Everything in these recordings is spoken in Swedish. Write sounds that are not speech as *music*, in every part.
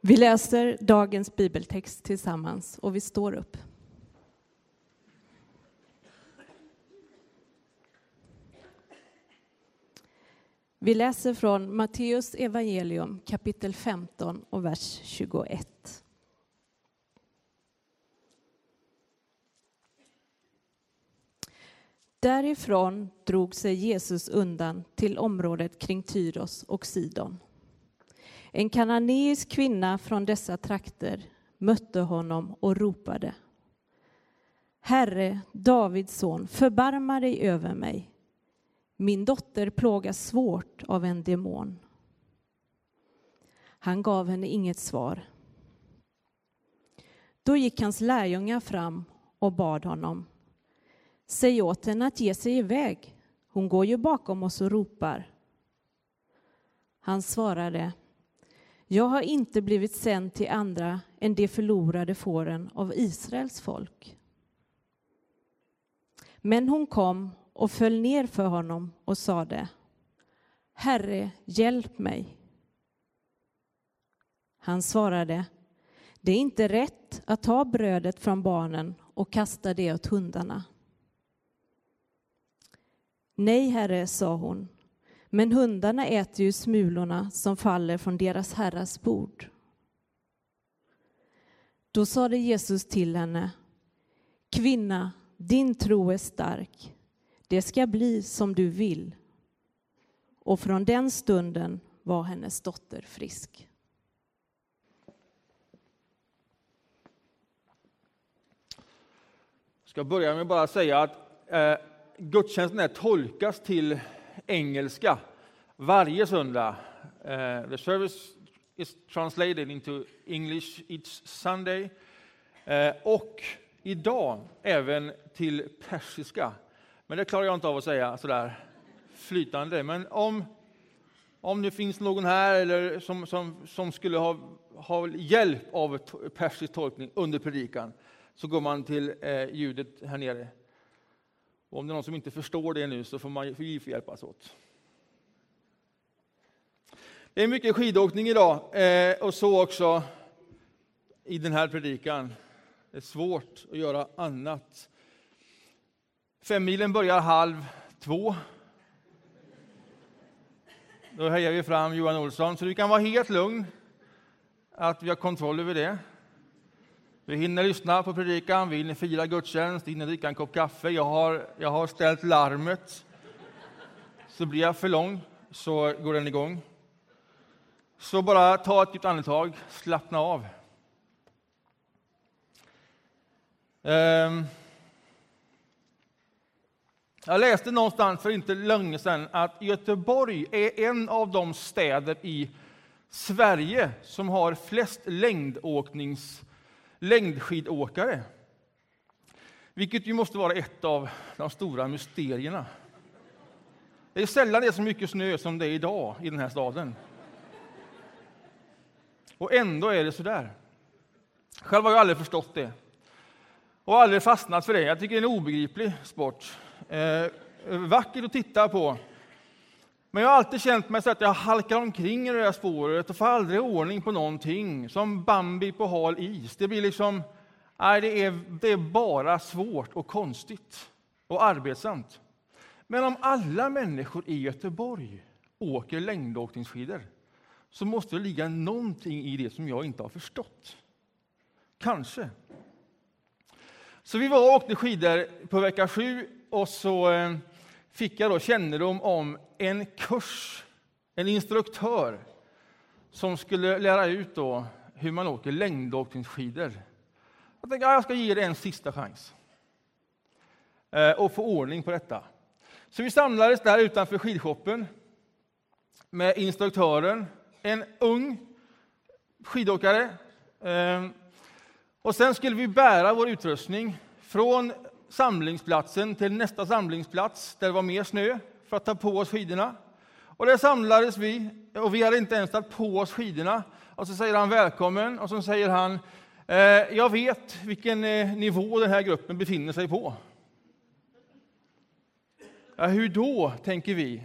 Vi läser dagens bibeltext tillsammans och vi står upp. Vi läser från Matteus evangelium kapitel 15 och vers 21. Därifrån drog sig Jesus undan till området kring Tyros och Sidon. En kananeisk kvinna från dessa trakter mötte honom och ropade. Herre, Davids son, förbarma dig över mig. Min dotter plågas svårt av en demon. Han gav henne inget svar. Då gick hans lärjungar fram och bad honom. Säg åt henne att ge sig iväg. Hon går ju bakom oss och ropar. Han svarade. Jag har inte blivit sänd till andra än de förlorade fåren av Israels folk. Men hon kom och föll ner för honom och sade Herre, hjälp mig. Han svarade Det är inte rätt att ta brödet från barnen och kasta det åt hundarna. Nej, herre, sa hon, men hundarna äter ju smulorna som faller från deras herras bord. Då sade Jesus till henne, Kvinna, din tro är stark. Det ska bli som du vill. Och från den stunden var hennes dotter frisk. Jag ska börja med att bara säga att eh, gudstjänsten här tolkas till engelska varje söndag. Uh, the service is translated into English each Sunday. Uh, och idag även till persiska. Men det klarar jag inte av att säga sådär flytande. Men om, om det finns någon här eller som, som, som skulle ha, ha hjälp av persisk tolkning under predikan så går man till eh, ljudet här nere. Och om det är någon som inte förstår det nu så får man vi får hjälpas åt. Det är mycket skidåkning idag eh, och så också i den här predikan. Det är svårt att göra annat. Femmilen börjar halv två. Då hejar vi fram Johan Olsson, så du kan vara helt lugn att vi har kontroll över det. Vi hinner lyssna på predikan, vi hinner fira gudstjänst, vi hinner dricka en kopp kaffe. Jag har, jag har ställt larmet. Så blir jag för lång så går den igång. Så bara ta ett djupt andetag, slappna av. Ehm. Jag läste någonstans för inte länge sedan att Göteborg är en av de städer i Sverige som har flest längdåknings längdskidåkare. Vilket ju måste vara ett av de stora mysterierna. Det är sällan det är så mycket snö som det är idag i den här staden. Och ändå är det så där. Själv har jag aldrig förstått det. Och aldrig fastnat för det. Jag tycker det är en obegriplig sport. Eh, vackert att titta på. Men jag har alltid känt mig så att jag halkar omkring i det där spåret och får aldrig ordning på någonting. Som Bambi på hal is. Det blir liksom, nej, det är, det är bara svårt och konstigt och arbetsamt. Men om alla människor i Göteborg åker längdåkningsskidor så måste det ligga någonting i det som jag inte har förstått. Kanske. Så vi var och åkte skidor på vecka sju och så eh, fick jag då kännedom om en kurs, en instruktör som skulle lära ut då hur man åker längdåkningsskidor. Jag tänkte att jag ska ge det en sista chans eh, och få ordning på detta. Så vi samlades där utanför skidshoppen med instruktören, en ung skidåkare. Eh, och sen skulle vi bära vår utrustning från samlingsplatsen till nästa samlingsplats där det var mer snö för att ta på oss skidorna. Och där samlades vi och vi hade inte ens tagit på oss skidorna. Och så säger han välkommen och så säger han eh, jag vet vilken eh, nivå den här gruppen befinner sig på. Ja, hur då, tänker vi.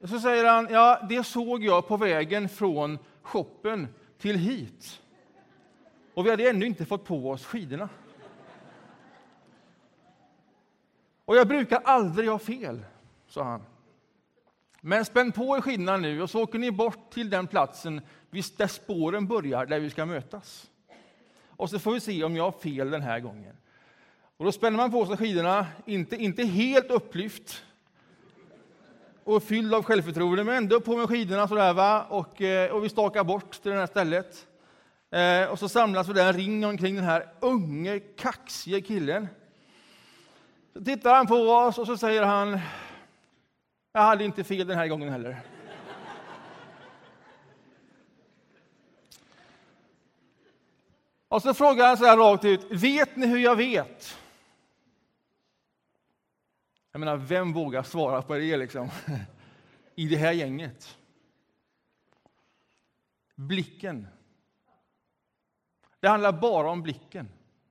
Och så säger han, ja, det såg jag på vägen från shoppen till hit. Och vi hade ännu inte fått på oss skidorna. Och jag brukar aldrig ha fel, sa han. Men spänn på er skidorna nu och så åker ni bort till den platsen där spåren börjar, där vi ska mötas. Och så får vi se om jag har fel den här gången. Och då spänner man på sig skidorna, inte, inte helt upplyft och fylld av självförtroende, men ändå på med skidorna sådär va? Och, eh, och vi stakar bort till det här stället. Eh, och så samlas vi där en ring omkring den här unge, kaxige killen. Så tittar han på oss och så säger han, jag hade inte fel den här gången heller. Och så frågar han så här rakt ut, vet ni hur jag vet? Jag menar, vem vågar svara på det liksom? *laughs* I det här gänget. Blicken. Det handlar bara om blicken,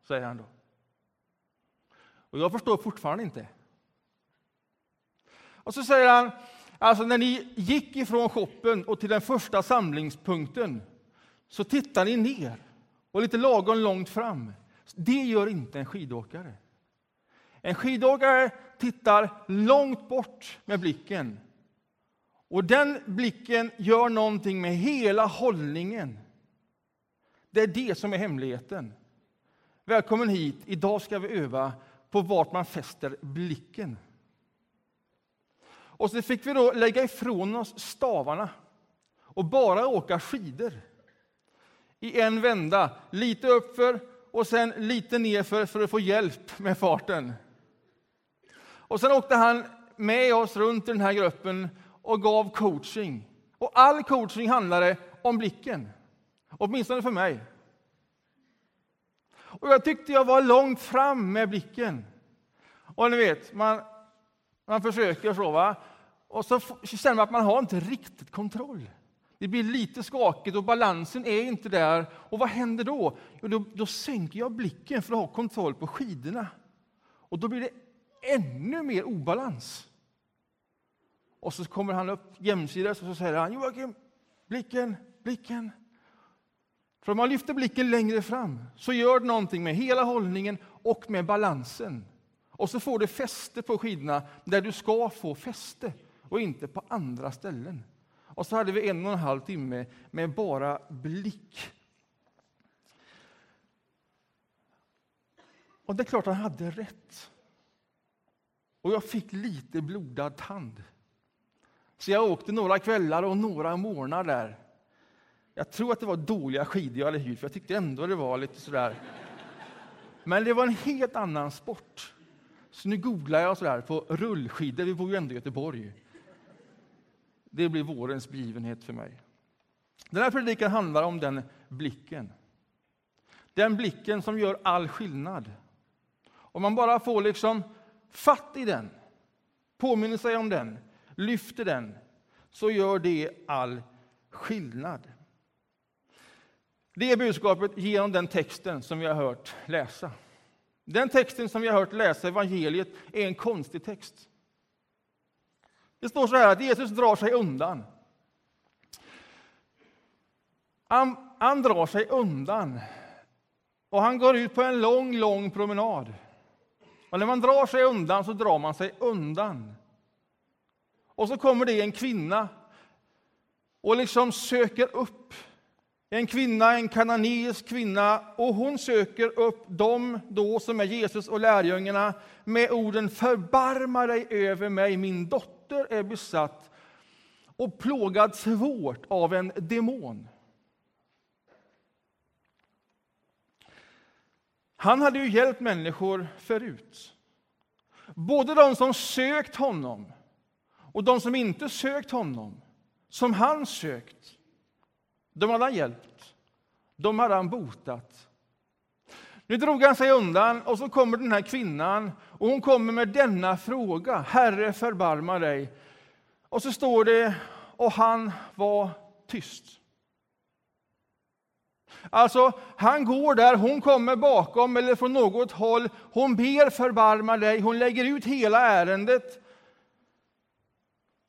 säger han då. Och jag förstår fortfarande inte. Och så säger han, alltså när ni gick ifrån shoppen och till den första samlingspunkten så tittar ni ner och lite lagom långt fram. Det gör inte en skidåkare. En skidåkare tittar långt bort med blicken. Och den blicken gör någonting med hela hållningen. Det är det som är hemligheten. Välkommen hit. Idag ska vi öva på vart man fäster blicken. Och så fick vi då lägga ifrån oss stavarna och bara åka skidor. I en vända, lite uppför och sen lite nerför för att få hjälp med farten. Och sen åkte han med oss runt i den här gruppen och gav coaching. Och all coaching handlade om blicken. Åtminstone för mig. Och jag tyckte jag var långt fram med blicken. Och ni vet, man, man försöker så, va? och så känner man att man har inte riktigt kontroll. Det blir lite skakigt och balansen är inte där. Och vad händer då? Jo, då, då sänker jag blicken för att ha kontroll på skidorna. Och då blir det ännu mer obalans. Och så kommer han upp jämsides och så säger han Joakim, blicken, blicken. För om man lyfter blicken längre fram så gör det någonting med hela hållningen och med balansen. Och så får du fäste på skidorna där du ska få fäste och inte på andra ställen. Och så hade vi en och en halv timme med bara blick. Och det är klart han hade rätt. Och jag fick lite blodad tand. Så jag åkte några kvällar och några morgnar där. Jag tror att det var dåliga skidor jag hade hyrt, för jag tyckte ändå det var lite sådär. Men det var en helt annan sport. Så nu googlar jag sådär på rullskidor, vi bor ju ändå i Göteborg. Det blir vårens begivenhet för mig. Den här predikan handlar om den blicken. Den blicken som gör all skillnad. Om man bara får liksom fatt i den, påminner sig om den, lyfter den, så gör det all skillnad. Det är budskapet genom den texten som vi har hört läsa. Den texten som vi har hört läsa, evangeliet, är en konstig text. Det står så här att Jesus drar sig undan. Han, han drar sig undan och han går ut på en lång, lång promenad. Och när man drar sig undan så drar man sig undan. Och så kommer det en kvinna och liksom söker upp en kvinna, en kananeisk kvinna, och hon söker upp dem då som är Jesus och lärjungarna med orden Förbarma dig över mig, min dotter är besatt och plågad svårt av en demon. Han hade ju hjälpt människor förut. Både de som sökt honom och de som inte sökt honom, som han sökt. De hade han hjälpt. De hade han botat. Nu drog han sig undan och så kommer den här kvinnan och hon kommer med denna fråga. Herre, förbarma dig. Och så står det, och han var tyst. Alltså, han går där, hon kommer bakom eller från något håll. Hon ber förbarma dig, hon lägger ut hela ärendet.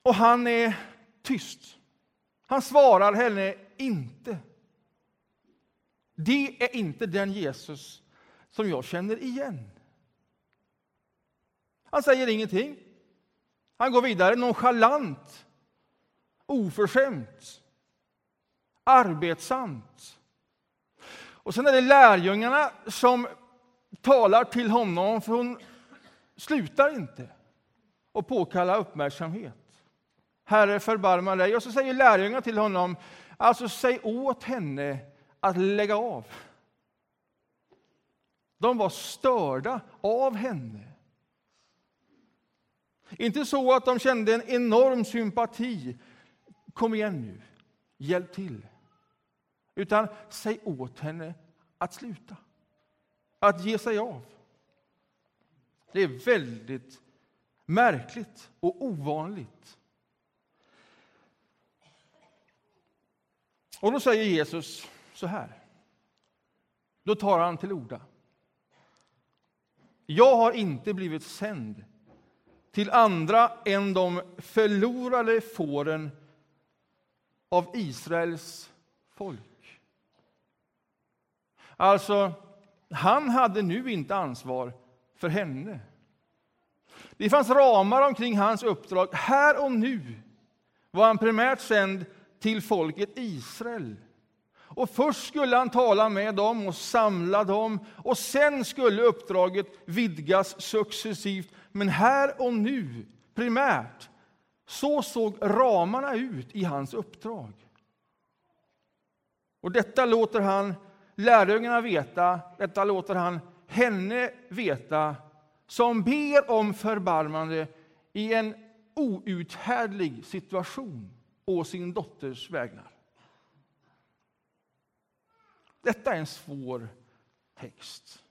Och han är tyst. Han svarar henne inte. Det är inte den Jesus som jag känner igen. Han säger ingenting. Han går vidare nonchalant, oförskämt, arbetsamt. Och sen är det lärjungarna som talar till honom, för hon slutar inte och påkalla uppmärksamhet. Herre, förbarma dig. Och så säger lärjungarna till honom, alltså säg åt henne att lägga av. De var störda av henne. Inte så att de kände en enorm sympati. Kom igen nu, hjälp till. Utan säg åt henne att sluta, att ge sig av. Det är väldigt märkligt och ovanligt. Och då säger Jesus så här. Då tar han till orda. Jag har inte blivit sänd till andra än de förlorade fåren av Israels folk. Alltså, han hade nu inte ansvar för henne. Det fanns ramar omkring hans uppdrag. Här och nu var han primärt sänd till folket Israel. Och först skulle han tala med dem och samla dem och sen skulle uppdraget vidgas successivt. Men här och nu, primärt, så såg ramarna ut i hans uppdrag. Och detta låter han lärjungarna veta, detta låter han henne veta som ber om förbarmande i en outhärdlig situation å sin dotters vägnar. Detta är en svår text.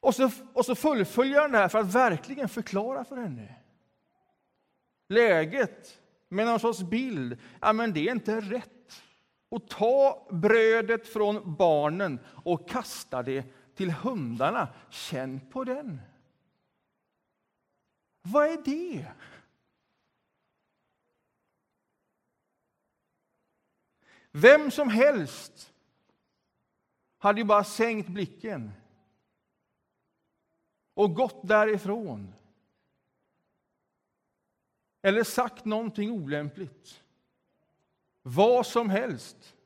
Och så, och så fullföljer han det här för att verkligen förklara för henne läget med någon sorts bild. Ja, men det är inte rätt att ta brödet från barnen och kasta det till hundarna. Känn på den. Vad är det? Vem som helst hade ju bara sänkt blicken och gått därifrån. Eller sagt någonting olämpligt. Vad som helst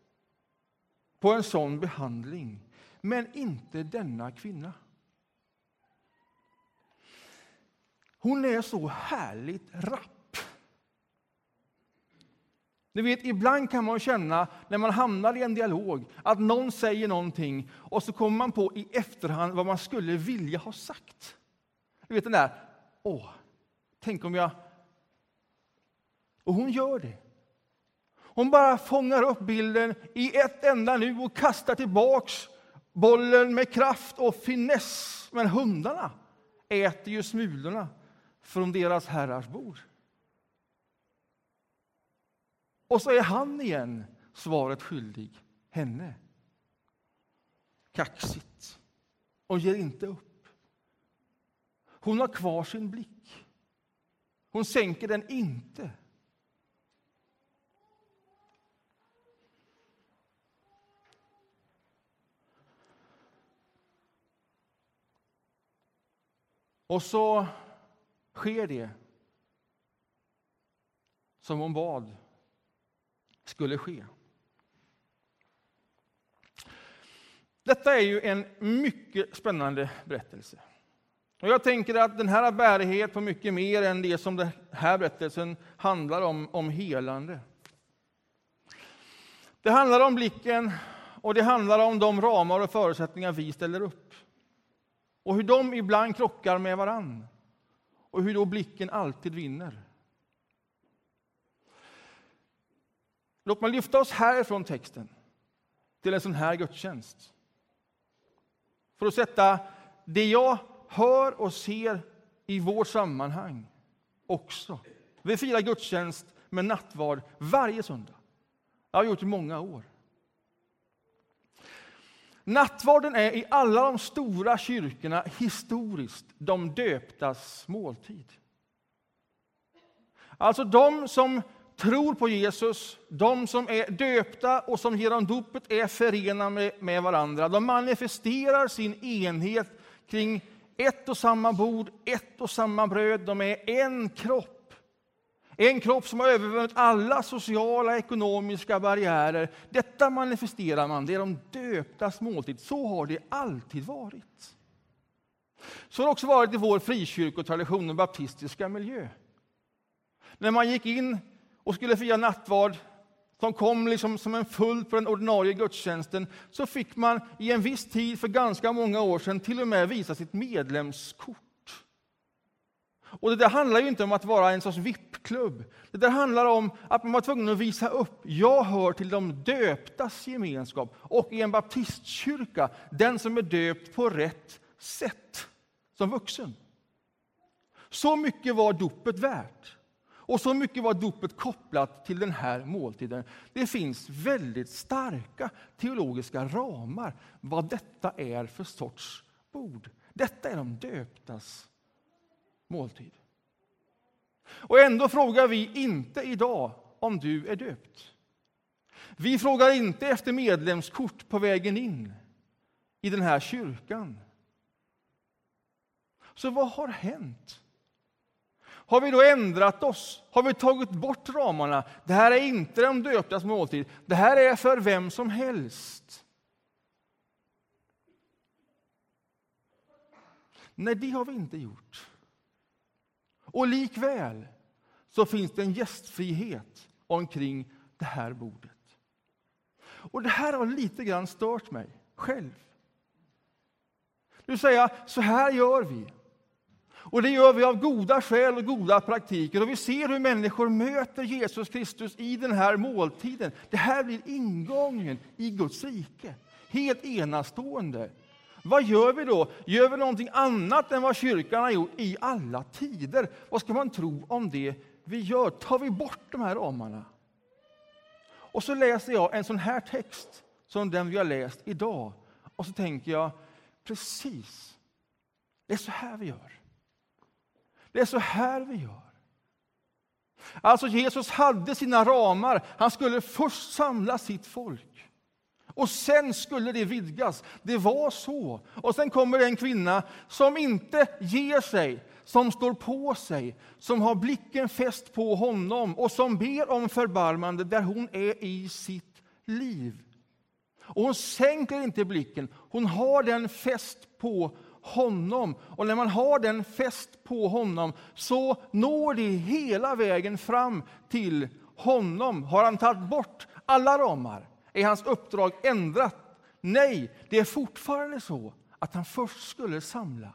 på en sån behandling. Men inte denna kvinna. Hon är så härligt rapp. Ni vet, ibland kan man känna, när man hamnar i en dialog, att någon säger någonting och så kommer man på i efterhand vad man skulle vilja ha sagt. Du vet den där, åh, tänk om jag... Och hon gör det. Hon bara fångar upp bilden i ett enda nu och kastar tillbaks bollen med kraft och finess. Men hundarna äter ju smulorna från deras herrars bord. Och så är han igen svaret skyldig, henne. Kaxigt och ger inte upp. Hon har kvar sin blick. Hon sänker den inte. Och så sker det som hon bad skulle ske. Detta är ju en mycket spännande berättelse. Och jag tänker att den här har bärighet på mycket mer än det som den här berättelsen handlar om, om helande. Det handlar om blicken och det handlar om de ramar och förutsättningar vi ställer upp. Och hur de ibland krockar med varann. Och hur då blicken alltid vinner. Låt mig lyfta oss härifrån texten till en sån här gudstjänst. För att sätta det jag hör och ser i vårt sammanhang också. Vi firar gudstjänst med nattvard varje söndag. Det har vi gjort i många år. Nattvarden är i alla de stora kyrkorna historiskt de döptas måltid. Alltså de som tror på Jesus, de som är döpta och som genom dopet är förenade med, varandra, de manifesterar sin enhet kring ett och samma bord, ett och samma bröd. De är en kropp. En kropp som har övervunnit alla sociala och ekonomiska barriärer. Detta manifesterar man, det är de döptas måltid. Så har det alltid varit. Så har det också varit i vår frikyrkotradition, och baptistiska miljö. När man gick in och skulle fira nattvard, som kom liksom som en följd på den ordinarie gudstjänsten, så fick man i en viss tid för ganska många år sedan till och med visa sitt medlemskort. Och det där handlar ju inte om att vara en sorts VIP-klubb. Det där handlar om att man var tvungen att visa upp, jag hör till de döptas gemenskap. Och i en baptistkyrka, den som är döpt på rätt sätt, som vuxen. Så mycket var dopet värt. Och så mycket var dopet kopplat till den här måltiden. Det finns väldigt starka teologiska ramar vad detta är för sorts bord. Detta är de döptas måltid. Och ändå frågar vi inte idag om du är döpt. Vi frågar inte efter medlemskort på vägen in i den här kyrkan. Så vad har hänt? Har vi då ändrat oss? Har vi tagit bort ramarna? Det här är inte de döptas måltid. Det här är för vem som helst. Nej, det har vi inte gjort. Och likväl så finns det en gästfrihet omkring det här bordet. Och det här har lite grann stört mig själv. Du säger, så här gör vi. Och det gör vi av goda skäl och goda praktiker. Och vi ser hur människor möter Jesus Kristus i den här måltiden. Det här blir ingången i Guds rike. Helt enastående. Vad gör vi då? Gör vi någonting annat än vad kyrkan har gjort i alla tider? Vad ska man tro om det vi gör? Tar vi bort de här ramarna? Och så läser jag en sån här text som den vi har läst idag. Och så tänker jag, precis, det är så här vi gör. Det är så här vi gör. Alltså Jesus hade sina ramar. Han skulle först samla sitt folk. Och sen skulle det vidgas. Det var så. Och sen kommer en kvinna som inte ger sig, som står på sig, som har blicken fäst på honom och som ber om förbarmande där hon är i sitt liv. Och hon sänker inte blicken, hon har den fäst på honom. Och när man har den fäst på honom så når det hela vägen fram till honom. Har han tagit bort alla ramar? Är hans uppdrag ändrat? Nej, det är fortfarande så att han först skulle samla.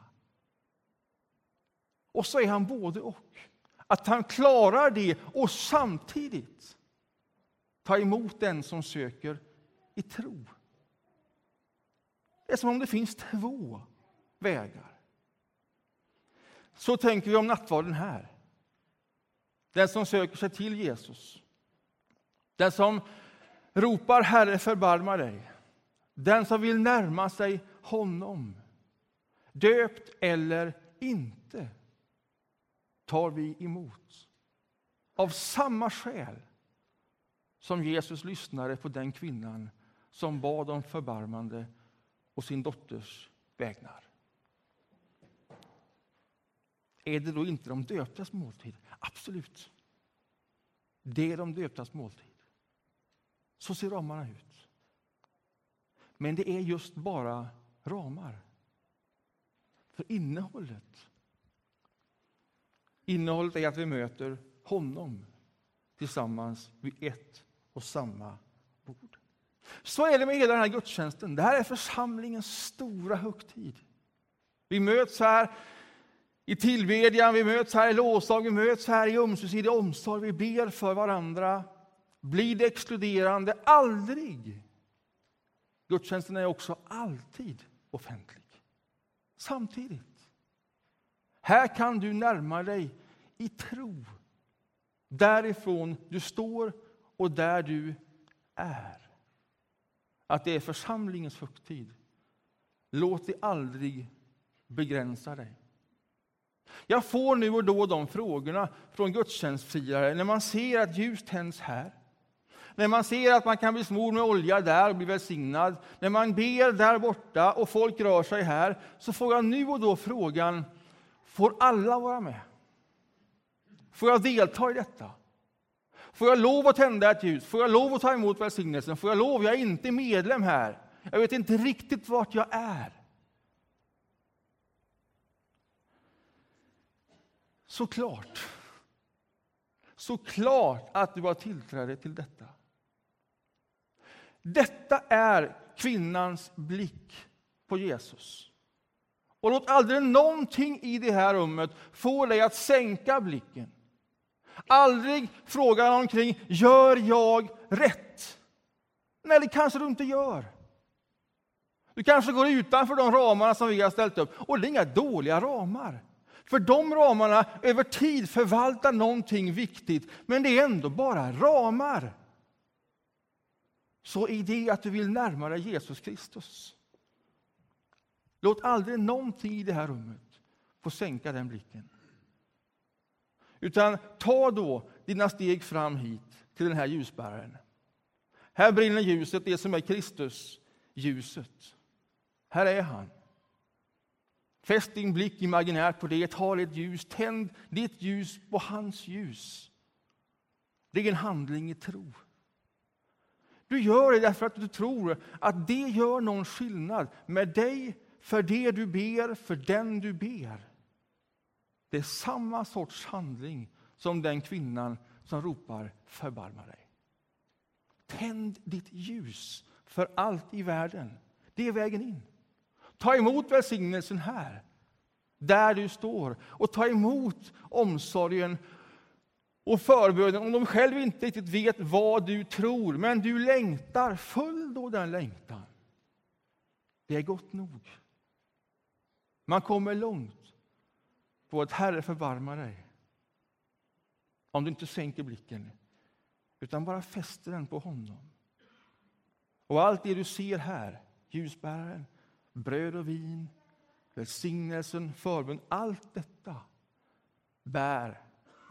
Och så är han både och. Att han klarar det och samtidigt ta emot den som söker i tro. Det är som om det finns två vägar. Så tänker vi om nattvarden här. Den som söker sig till Jesus. Den som ropar Herre förbarma dig. Den som vill närma sig honom. Döpt eller inte tar vi emot. Av samma skäl som Jesus lyssnade på den kvinnan som bad om förbarmande och sin dotters vägnar. Är det då inte de döptas måltid? Absolut. Det är de döptas måltid. Så ser ramarna ut. Men det är just bara ramar. För innehållet Innehållet är att vi möter honom tillsammans vid ett och samma bord. Så är det med hela den här gudstjänsten. Det här är församlingens stora högtid. Vi möts här i tillbedjan, vi möts här i lovsång, vi möts här i ömsesidig omsorg, vi ber för varandra. Blir det exkluderande? Aldrig! Gudstjänsten är också alltid offentlig. Samtidigt. Här kan du närma dig i tro. Därifrån du står och där du är. Att det är församlingens högtid. Låt det aldrig begränsa dig. Jag får nu och då de frågorna från gudstjänstfirare när man ser att ljus tänds här. När man ser att man kan bli smord med olja där och bli välsignad. När man ber där borta och folk rör sig här. Så får jag nu och då frågan, får alla vara med? Får jag delta i detta? Får jag lov att tända ett ljus? Får jag lov att ta emot välsignelsen? Får jag lov? Jag är inte medlem här. Jag vet inte riktigt vart jag är. Såklart. Såklart att du har tillträde till detta. Detta är kvinnans blick på Jesus. Och låt aldrig någonting i det här rummet få dig att sänka blicken. Aldrig fråga omkring, gör jag rätt? Nej, det kanske du inte gör. Du kanske går utanför de ramarna som vi har ställt upp. Och det är inga dåliga ramar. För de ramarna över tid förvaltar någonting viktigt, men det är ändå bara ramar. Så är det att du vill närma dig Jesus Kristus. Låt aldrig någonting i det här rummet få sänka den blicken. Utan ta då dina steg fram hit till den här ljusbäraren. Här brinner ljuset, det som är Kristus, ljuset. Här är han. Fäst din blick imaginärt på det, ta ett ljus, tänd ditt ljus på hans ljus. Det är en handling i tro. Du gör det därför att du tror att det gör någon skillnad med dig, för det du ber, för den du ber. Det är samma sorts handling som den kvinnan som ropar förbarma dig. Tänd ditt ljus för allt i världen. Det är vägen in. Ta emot välsignelsen här, där du står. Och ta emot omsorgen och förbönen om de själv inte riktigt vet vad du tror. Men du längtar, följ då den längtan. Det är gott nog. Man kommer långt på att Herre förbarmar dig. Om du inte sänker blicken, utan bara fäster den på honom. Och allt det du ser här, ljusbäraren, bröd och vin, välsignelsen, förbön, allt detta bär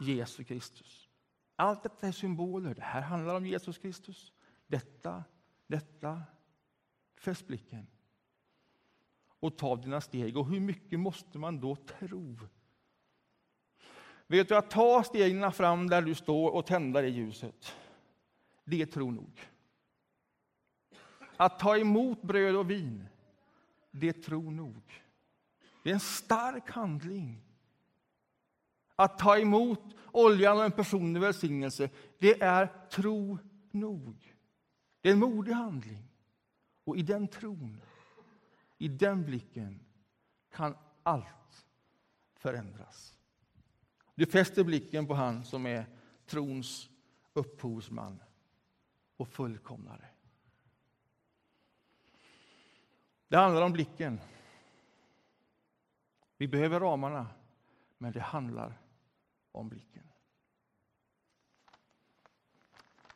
Jesus Kristus. Allt detta är symboler. Det här handlar om Jesus Kristus. Detta, detta. Fäst blicken och ta dina steg. Och hur mycket måste man då tro? Vet du, att ta stegen fram där du står och tända det ljuset, det är tro nog. Att ta emot bröd och vin, det är tro nog. Det är en stark handling. Att ta emot oljan och en personlig välsignelse, det är tro nog. Det är en modig handling. Och i den tron, i den blicken, kan allt förändras. Du fäster blicken på han som är trons upphovsman och fullkomnare. Det handlar om blicken. Vi behöver ramarna, men det handlar om blicken.